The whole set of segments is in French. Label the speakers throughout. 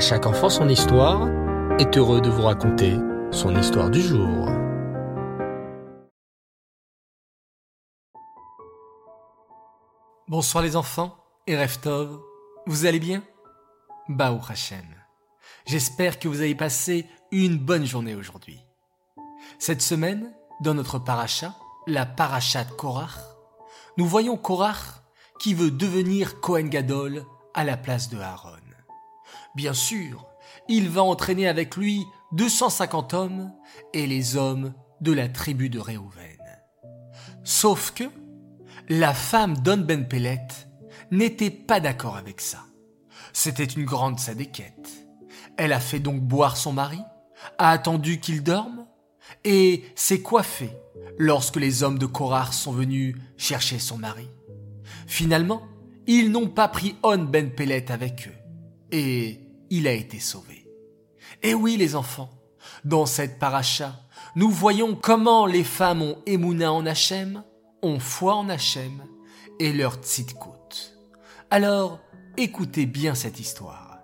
Speaker 1: Chaque enfant son histoire est heureux de vous raconter son histoire du jour.
Speaker 2: Bonsoir les enfants et Reftov, vous allez bien? Baou Hashem. J'espère que vous avez passé une bonne journée aujourd'hui. Cette semaine, dans notre paracha, la paracha de Korach, nous voyons Korach qui veut devenir Kohen Gadol à la place de Aaron. Bien sûr, il va entraîner avec lui 250 hommes et les hommes de la tribu de Réhouven. Sauf que la femme d'On Ben Pellet n'était pas d'accord avec ça. C'était une grande sadéquette. Elle a fait donc boire son mari, a attendu qu'il dorme, et s'est coiffée lorsque les hommes de Korar sont venus chercher son mari. Finalement, ils n'ont pas pris On Ben Pellet avec eux et il a été sauvé. Et oui, les enfants, dans cette paracha, nous voyons comment les femmes ont Emouna en Hachem, ont foi en Hachem et leur tzidkout. Alors, écoutez bien cette histoire.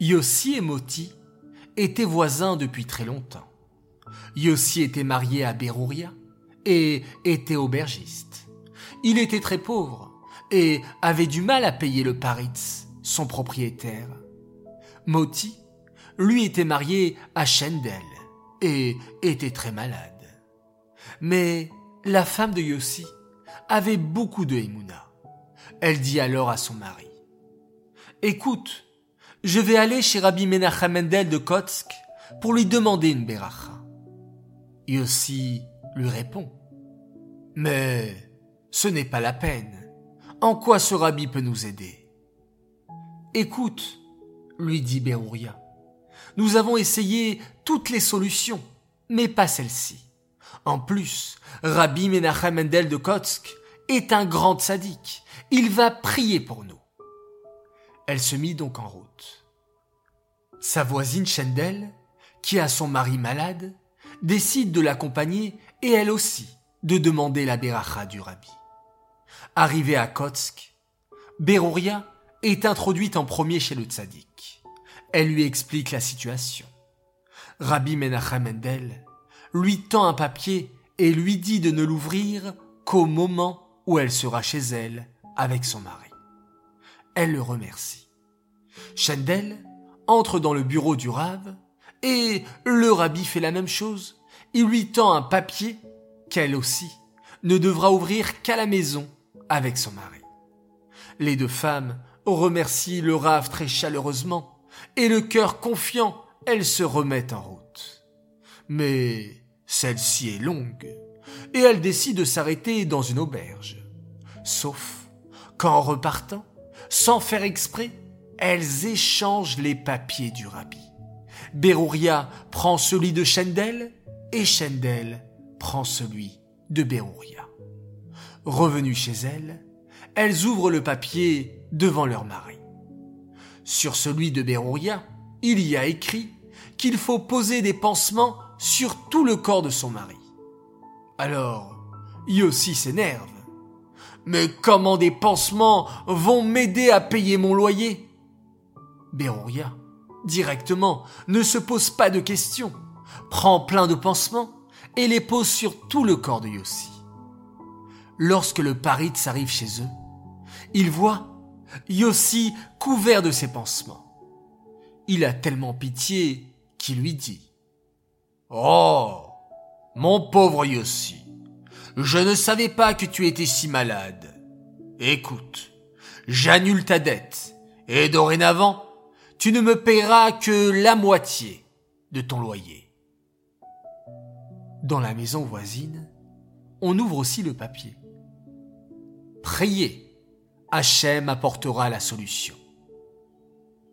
Speaker 2: Yossi et Moti étaient voisins depuis très longtemps. Yossi était marié à Berouria et était aubergiste. Il était très pauvre et avait du mal à payer le paritz son propriétaire. Moti, lui était marié à Shendel et était très malade. Mais la femme de Yossi avait beaucoup de Emouna. Elle dit alors à son mari, Écoute, je vais aller chez Rabbi Menachem Mendel de Kotsk pour lui demander une beracha. Yossi lui répond, Mais ce n'est pas la peine. En quoi ce rabbi peut nous aider? Écoute, lui dit Berouria, nous avons essayé toutes les solutions, mais pas celle-ci. En plus, Rabbi Menachem Mendel de Kotsk est un grand sadique. Il va prier pour nous. Elle se mit donc en route. Sa voisine Shendel, qui a son mari malade, décide de l'accompagner et elle aussi de demander la beracha du rabbi. Arrivée à Kotsk, Berouria est introduite en premier chez le tzaddik. Elle lui explique la situation. Rabbi Menachem Mendel lui tend un papier et lui dit de ne l'ouvrir qu'au moment où elle sera chez elle avec son mari. Elle le remercie. Shendel entre dans le bureau du Rav et le rabbi fait la même chose. Il lui tend un papier qu'elle aussi ne devra ouvrir qu'à la maison avec son mari. Les deux femmes remercie le rave très chaleureusement, et le cœur confiant, elle se remet en route. Mais celle-ci est longue, et elle décide de s'arrêter dans une auberge. Sauf qu'en repartant, sans faire exprès, elles échangent les papiers du rabbi. Berouria prend celui de Shendel et Shendel prend celui de Berouria. Revenue chez elle, elles ouvrent le papier devant leur mari. Sur celui de Berouria, il y a écrit qu'il faut poser des pansements sur tout le corps de son mari. Alors, Yossi s'énerve. Mais comment des pansements vont m'aider à payer mon loyer? Berouria, directement, ne se pose pas de questions, prend plein de pansements et les pose sur tout le corps de Yossi. Lorsque le paritz arrive chez eux, il voit Yossi couvert de ses pansements. Il a tellement pitié qu'il lui dit Oh, mon pauvre Yossi, je ne savais pas que tu étais si malade. Écoute, j'annule ta dette, et dorénavant, tu ne me paieras que la moitié de ton loyer. Dans la maison voisine, on ouvre aussi le papier. Priez Hachem apportera la solution.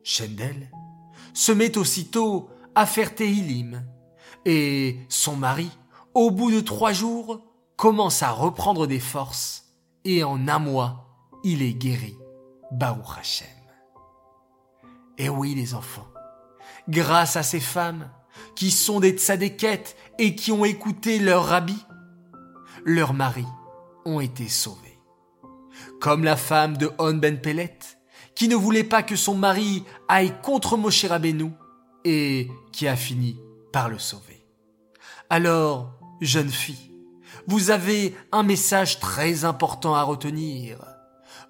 Speaker 2: Shendel se met aussitôt à faire Tehilim, et son mari, au bout de trois jours, commence à reprendre des forces, et en un mois, il est guéri. Baruch Hachem. Et oui, les enfants, grâce à ces femmes, qui sont des tzadékettes et qui ont écouté leur rabbi, leurs maris ont été sauvés comme la femme de On Ben Pellet, qui ne voulait pas que son mari aille contre Moshe Rabbeinu et qui a fini par le sauver. Alors, jeune fille, vous avez un message très important à retenir.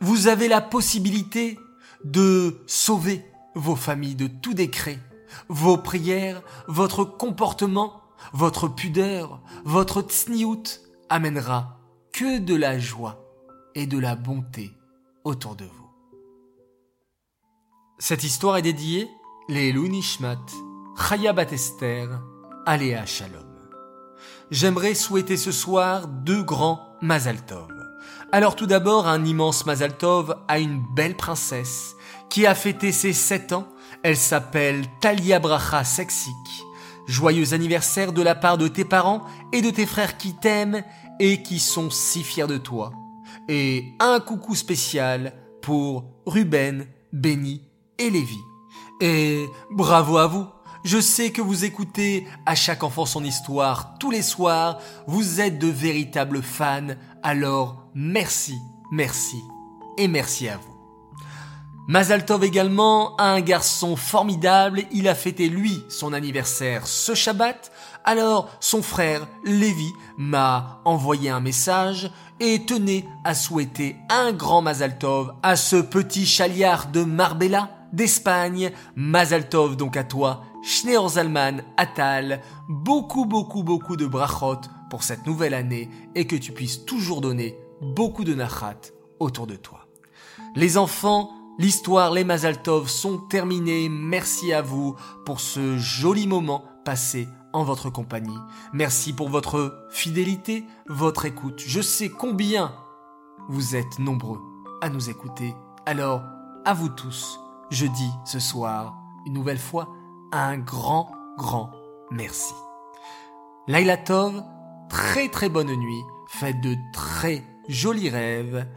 Speaker 2: Vous avez la possibilité de sauver vos familles de tout décret, vos prières, votre comportement, votre pudeur, votre tsniout amènera que de la joie et de la bonté autour de vous. Cette histoire est dédiée les Nishmat, Chaya Batester, Aléa Shalom. J'aimerais souhaiter ce soir deux grands Mazal Tov. Alors tout d'abord un immense Mazal Tov à une belle princesse qui a fêté ses sept ans. Elle s'appelle Talia Bracha Seksik. Joyeux anniversaire de la part de tes parents et de tes frères qui t'aiment et qui sont si fiers de toi. Et un coucou spécial pour Ruben, Benny et Lévi. Et bravo à vous. Je sais que vous écoutez à chaque enfant son histoire tous les soirs. Vous êtes de véritables fans. Alors merci, merci et merci à vous. Mazaltov également a un garçon formidable, il a fêté lui son anniversaire ce Shabbat, alors son frère Lévi m'a envoyé un message et tenait à souhaiter un grand Mazaltov à ce petit chaliard de Marbella d'Espagne, Mazaltov donc à toi, Schneor Zalman, Atal, beaucoup beaucoup beaucoup de brachot pour cette nouvelle année et que tu puisses toujours donner beaucoup de nachat autour de toi. Les enfants, L'histoire, les Mazaltov sont terminés. Merci à vous pour ce joli moment passé en votre compagnie. Merci pour votre fidélité, votre écoute. Je sais combien vous êtes nombreux à nous écouter. Alors, à vous tous, je dis ce soir, une nouvelle fois, un grand, grand merci. Laila Tov, très très bonne nuit, faites de très jolis rêves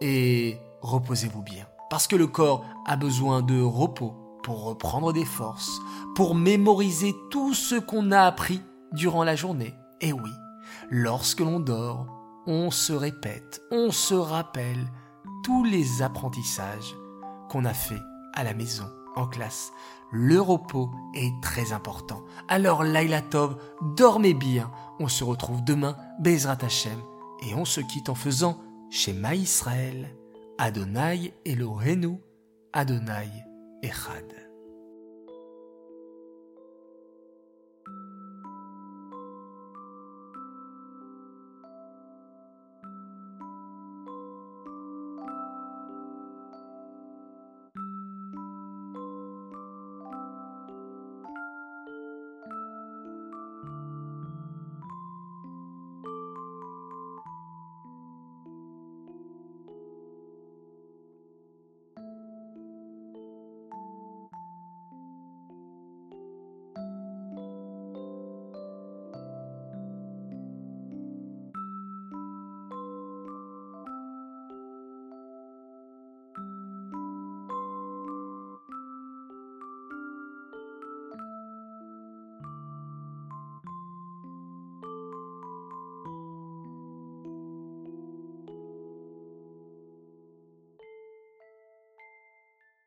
Speaker 2: et reposez-vous bien. Parce que le corps a besoin de repos pour reprendre des forces, pour mémoriser tout ce qu'on a appris durant la journée. Et oui, lorsque l'on dort, on se répète, on se rappelle tous les apprentissages qu'on a fait à la maison, en classe. Le repos est très important. Alors Laila Tov, dormez bien. On se retrouve demain, Bezrat Hashem, et on se quitte en faisant Shema Israël. Adonai Elohenu, Adonai Echad.